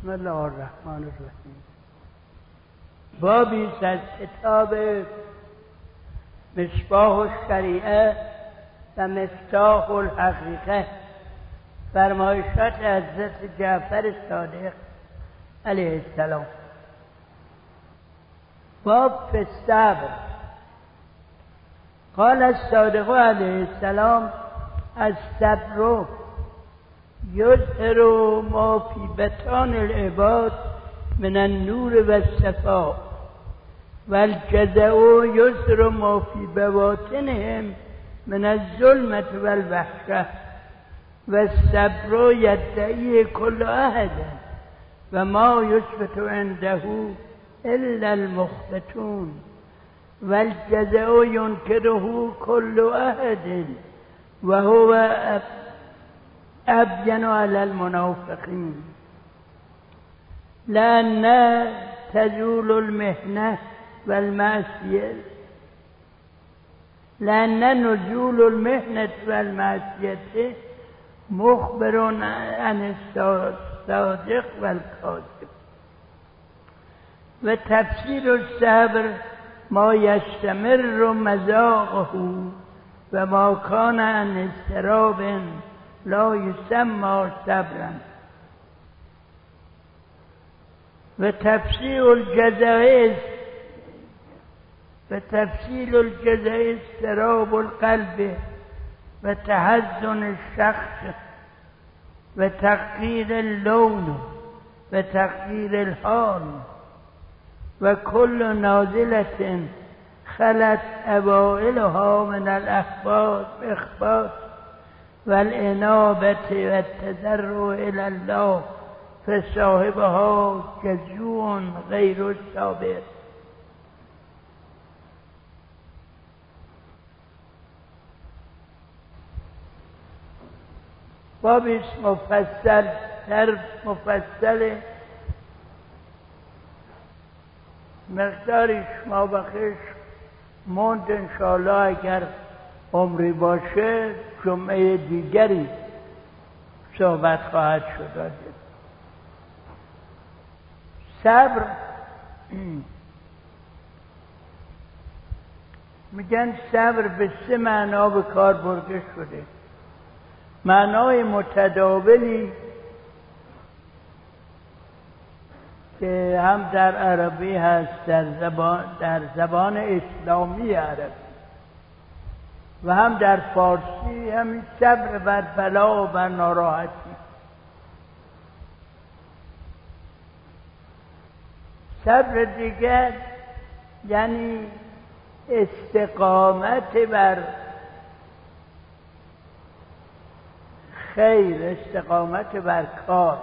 بسم الله الرحمن الرحیم. بابی از کتاب مصباح الشریعه و مفتاح الحقیقه. فرمایشات حضرت جعفر صادق علیه السلام. باب فی قال الصادق علیه السلام الصبر یظهر ما فی بطان العباد من النور و الصفا و الجزع یظهر ما فی بواطنهم من الظلمة والوحشه و الصبر یدعی کل احد و ما یثبت عنده الا المخبتون و الجزع ینکره کل احد و هو ابین علی المنافقین لأن تزول المهنة والمعصية. لأن نزول المهنة والمعصية. مخبر عن الصادق والكاذب. وتفسير الصبر ما يستمر مذاقه وما كان عن استراب لا يسمى صبرا. وتفسير الجزائز وتفسير الجزائز استراب القلب وتحزن الشخص وتغيير اللون وتغيير الحال. وكل نازلة خلت أوائلها من الأخبار إخبار والإنابة والتضرع إلى الله فصاحبها جزوع غير الصابر بابش مفصل تر مفصل. مقدارش ما بخش موند انشاءالله اگر عمری باشه. جمعه دیگری صحبت خواهد شد. صبر میگن صبر به سه معنا به کار برده شده. معنای متداولی که هم در عربی هست در زبان, در زبان اسلامی عربی. و هم در فارسی همین صبر بر بلا و بر ناراحتی. صبر دیگر یعنی استقامت بر خیر استقامت بر کار.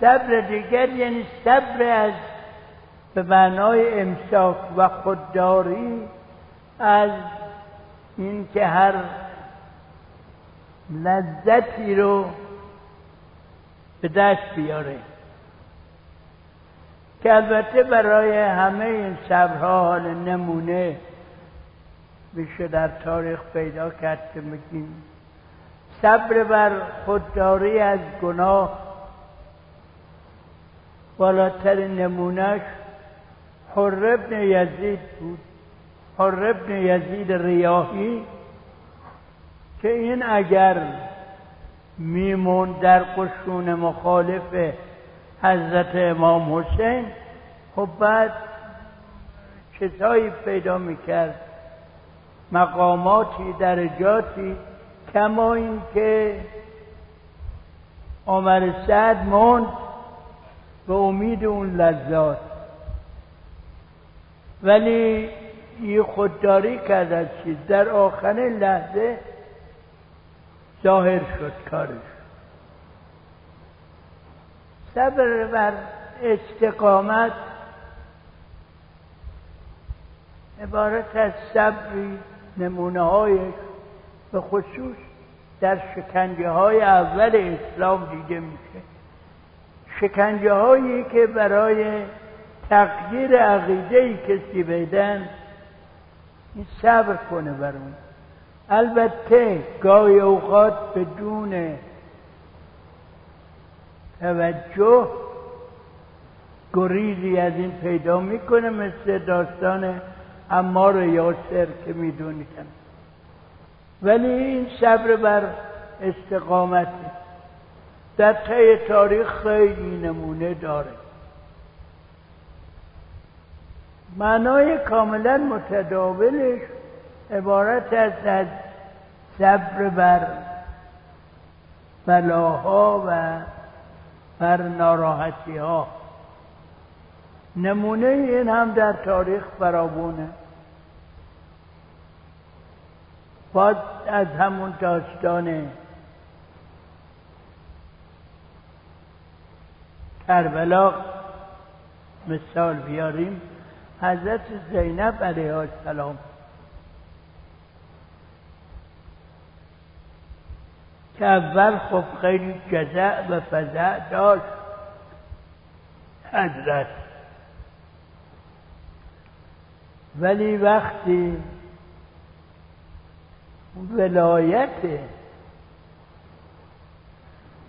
صبر دیگر یعنی صبر از به معنای امساک و خودداری از اینکه هر لذتی رو به دست بیاره. که البته برای همه این صبرها حال نمونه میشه در تاریخ پیدا کرد که میگیم صبر بر خودداری از گناه بالاتر نمونهش حر ابن یزید بود. حر ابن یزید ریاهی که این اگر میمون در قشون مخالف حضرت امام حسین خب بعد چیزهایی پیدا می‌کرد. مقاماتی درجاتی کما این که عمر سعد موند به امید اون لذات. ولی این خودداری کرد از چیز. در آخرین لحظه ظاهر شد کارش. صبر بر استقامت. عبارت از صبری نمونه هایش به خصوص در شکنجه های اول اسلام دیده میشه. شکنجه هایی که برای تغییر عقیده کسی بدن این صبر کنه بر اون البته گاهی اوقات بدون توجه گریزی از این پیدا می‌کنه مثل داستان امار یاسر که میدونیدم. ولی این صبر بر استقامت در طی تاریخ خیلی نمونه داره. معنای کاملا متداولش عبارت است از صبر بر بلاها و بر ناراحتی ها نمونه این هم در تاریخ فراوونه باز از همون داستان کربلا مثال بیاریم. حضرت زینب علیه السلام. که اول خب خیلی جزع و فضع داشت. حضرت. ولی وقتی ولایت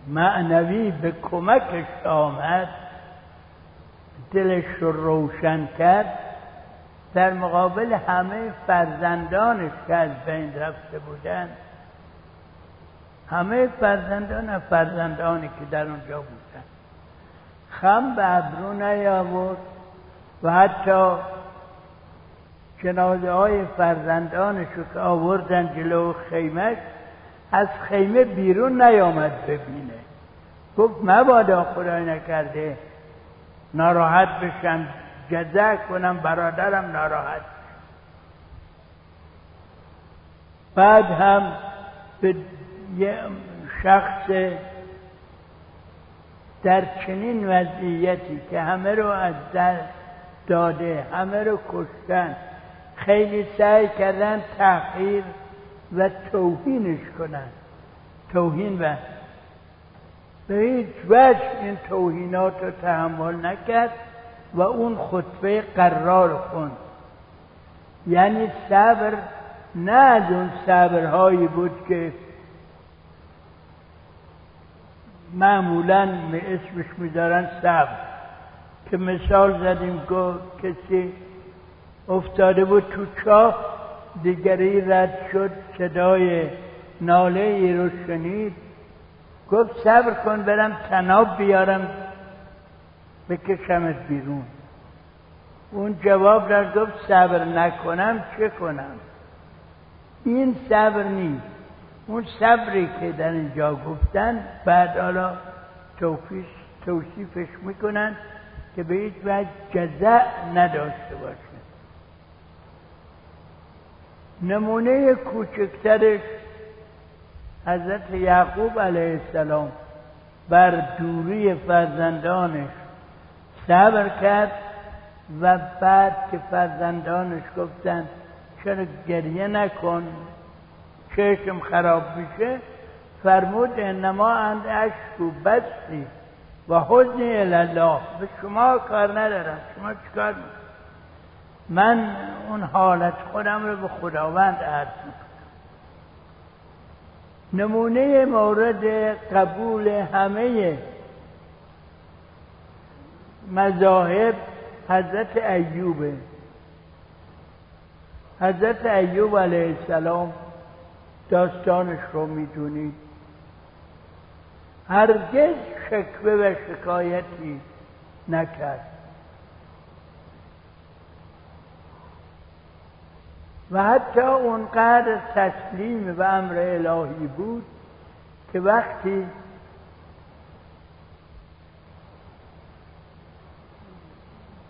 معنوی به کمکش آمد دلش رو روشن کرد در مقابل همه فرزندانش که از بین رفته بودند همه فرزندان و فرزندانی که در اونجا بودن. خم به ابرو نیاورد و حتی جنازه های فرزندانش که آوردن جلو خیمه از خیمه بیرون نیامد ببینه. گفت مبادا خدای نکرده ناراحت بشن جزه کنم برادرم ناراحت بعد هم به یه شخص در چنین وضعیتی که همه رو از دست داده همه رو کشتن خیلی سعی کردن تحقیر و توهینش کنن. توهین و به هیچ وجه این توهینات رو تحمل نکرد. و اون خطبه قرار کن یعنی صبر نه از اون صبرهایی بود که معمولا به اسمش میدارن صبر. که مثال زدیم گفت کسی افتاده بود تو چاه دیگری رد شد صدای ناله ای رو شنید. گفت صبر کن برم تناب بیارم. بکشمت بیرون. اون جواب داد گفت صبر نکنم چه کنم؟ این صبر نیست. اون صبری که در اینجا گفتن بعد حالا توصیفش می‌کنن که به هیچ وجه جزع نداشته باشه. نمونه کوچکترش حضرت یعقوب علیه السلام بر دوری فرزندانش صبر کرد و بعد که فرزندانش گفتن چرا گریه نکن چشم خراب میشه فرمود انما اند اشکو بستی و حزنی الله به شما کار ندارم. شما چیکار من اون حالت خودم رو به خداوند عرض می‌کنم. نمونه مورد قبول همه مذاهب حضرت ایوبه. حضرت ایوب علیه السلام داستانش رو می‌دونید. هرگز شکوه و شکایتی نکرد. و حتی اونقدر تسلیم و امر الهی بود که وقتی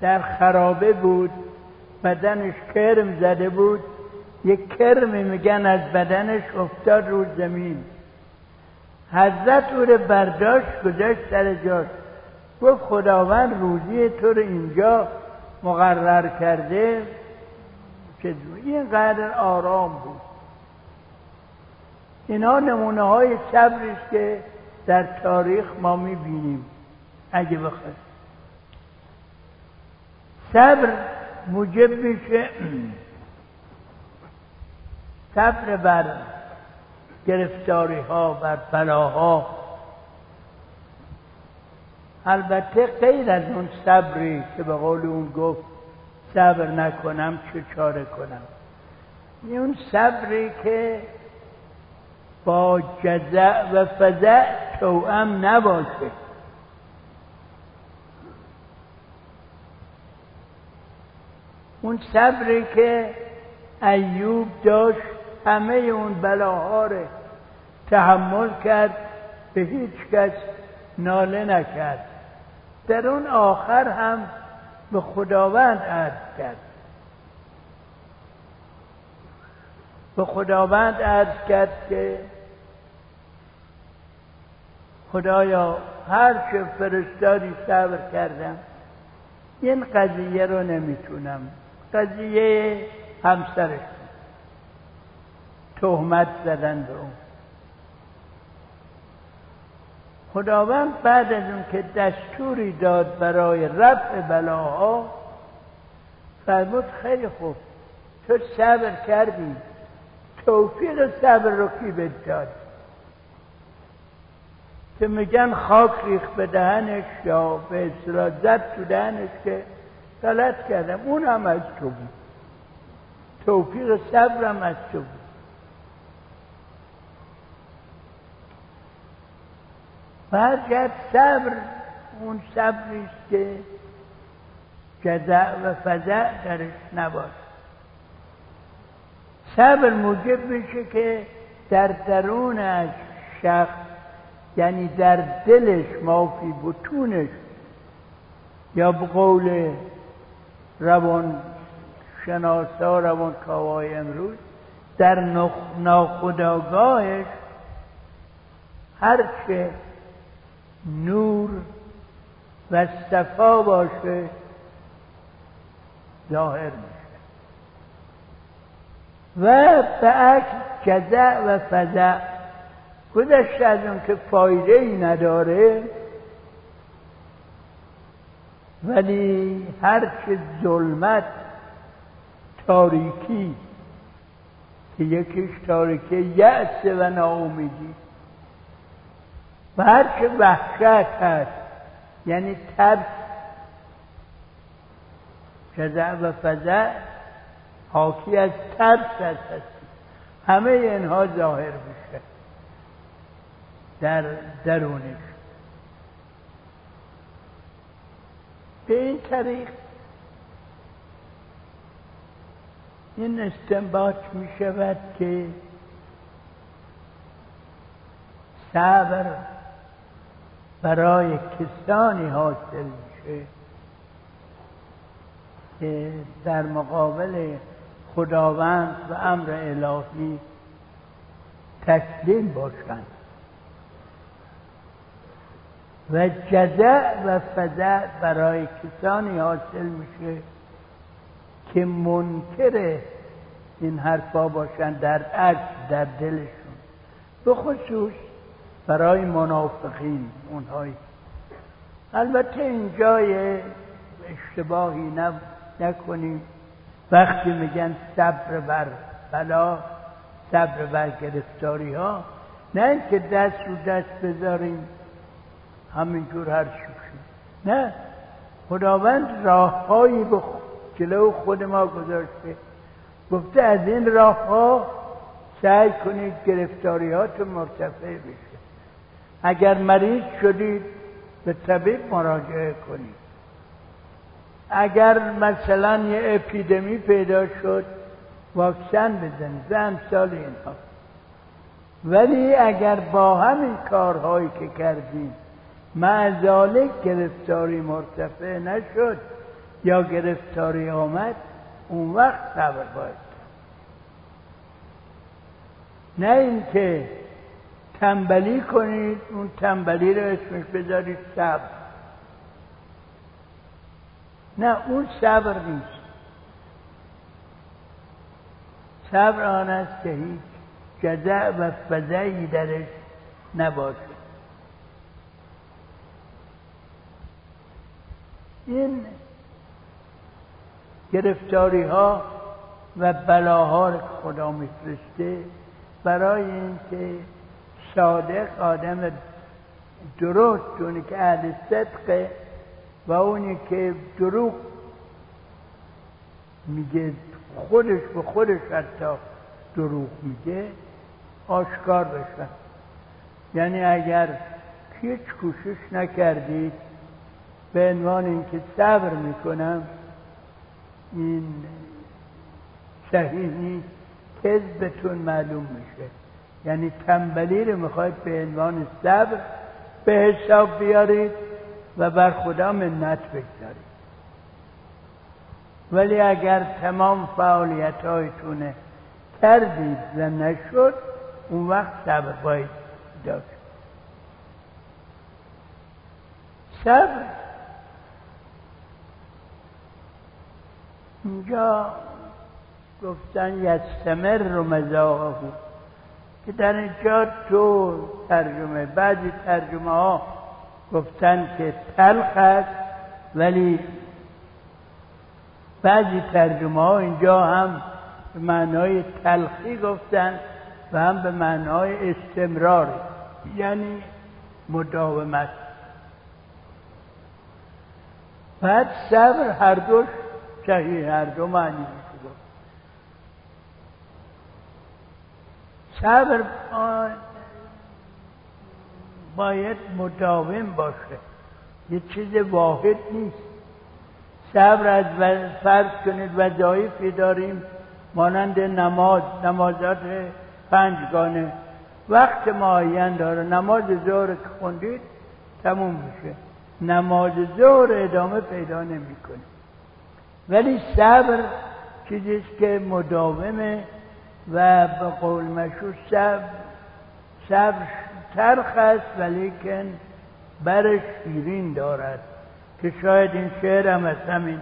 در خرابه بود. بدنش کرم زده بود. یک کرمی میگن از بدنش افتاد رو زمین. حضرت او رو برداشت گذاشت سر جاش. گفت خداوند روزی تو رو اینجا مقرر کرده. که اینقدر آرام بود. اینا نمونه های صبرش که در تاریخ ما می‌بینیم. اگه بخواست صبر موجب میشه صبر بر گرفتاری ها بر بلاها. البته غیر از اون صبری که به قول اون گفت صبر نکنم چه چاره کنم. اون صبری که با جزع و فزع توأم نباشه. اون صبری که ایوب داشت همه اون بلاها رو تحمل کرد به هیچ کس ناله نکرد. در اون آخر هم به خداوند عرض کرد. به خداوند عرض کرد که خدایا هر چه فرستادی صبر کردم این قضیه رو نمی‌تونم قضیه همسرش تهمت زدن به اون. خداوند بعد از اون که دستوری داد برای رفع بلاها فرمود خیلی خوب تو صبر کردی. توفیق صبر رو کی داد؟ که میگن خاک ریخ به دهنش یا به اصطلاح زد تو دهنش که غلط کردم. اون هم از تو بود. توفیق صبرم از تو بود. و صبر اون صبری است که جزع و فضع درش نباشه. صبر موجب میشه که در درون از شخص یعنی در دلش مافی بتونش یا به قول روان شناسا روان کاوای امروز در ناخداگاهش هرچه نور و صفا باشه ظاهر میشه. و به عکس جزع و فضع گذشته از اون که فایده ای نداره ولی هرچه ظلمت تاریکی که یکیش تاریکی یأس و ناامیدی. و هرچه وحشت هست یعنی ترس جزع و فضع حاکی از ترس هست. همه اینها ظاهر میشه در درونش. به این طریق این استنباط می شود که صبر برای کسانی حاصل میشه که در مقابل خداوند و امر الهی تسلیم باشند. و جزع و فضع برای کسانی حاصل میشه که منکر این حرفا باشن در عکس در دلشون. به خصوص برای منافقین اونهایی. البته اینجا اشتباهی نکنیم. وقتی میگن صبر بر بلا صبر بر گرفتاری ها نه اینکه دست رو دست بذاریم همینجور هر چی نه خداوند راههایی به جلو خود ما گذاشته. گفته از این راه ها سعی کنید گرفتاریات مرتفع بشه. اگر مریض شدید به طبیب مراجعه کنید. اگر مثلا یه اپیدمی پیدا شد واکسن بزنید. به امثال اینها. ولی اگر با همین کارهایی که کردیم معذالک گرفتاری مرتفع نشد. یا گرفتاری آمد اون وقت صبر باید نه اینکه تنبلی کنید اون تنبلی رو اسمش بذارید صبر. نه اون صبر نیست. صبر آن است که هیچ جزع و فضعی درش نباشه. این گرفتاری ها و بلاها خدا میفرسته برای اینکه صادق آدم درست اونی که اهل صدقه و اونی که دروغ میگه خودش به خودش حتی دروغ میگه آشکار بشن. یعنی اگر هیچ کوشش نکردید به عنوان اینکه صبر می‌کنم این صحیح نیست کذبتون معلوم میشه. یعنی تنبلی رو می‌خواید به عنوان صبر به حساب بیارید و بر خدا منت بگذارید. ولی اگر تمام فعالیت هایتونه کردید و نشد اون وقت صبر باید داشت. صبر اینجا گفتن یستمر رو مزاقه که در اینجا تو ترجمه بعضی ترجمه ها گفتن که تلخ است ولی بعضی ترجمه ها اینجا هم به معنای تلخی گفتن و هم به معنای استمرار. یعنی مداومت. بعد صبر هر دوش صحیح هر دو معنی صبر باید مداوم باشه. یه چیز واحد نیست. صبر از فرض کنید وظایفی داریم مانند نماز نمازات پنجگانه. وقت معین داره. نماز ظهر که خوندید تموم میشه. نماز ظهر ادامه پیدا نمی‌کنه. ولی صبر چیزیست که مداومه و به قول مشهور صبر صبر ترخ است ولیکن برش شیرین دارد که شاید این شعر هم از همین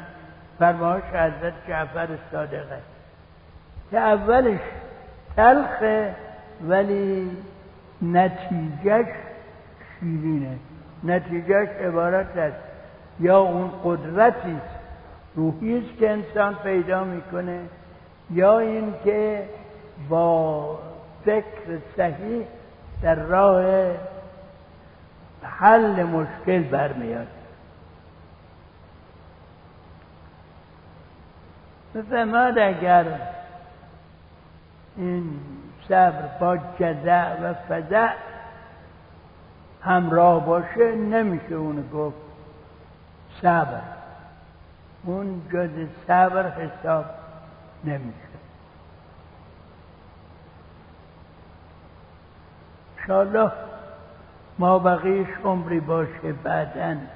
فرمایش حضرت جعفر صادق است. که اولش تلخه ولی نتیجهش شیرینه. نتیجهش عبارت است یا اون قدرتی روحی است که انسان پیدا می‌کنه یا اینکه با فکر صحیح در راه حل مشکل برمیاد. بفهماد اگر این صبر با جزع و فزع همراه باشه نمیشه اون گفت صبر. اون جز صبر حساب نمیشه. انشاءالله ما بقیش عمری باشه بعدن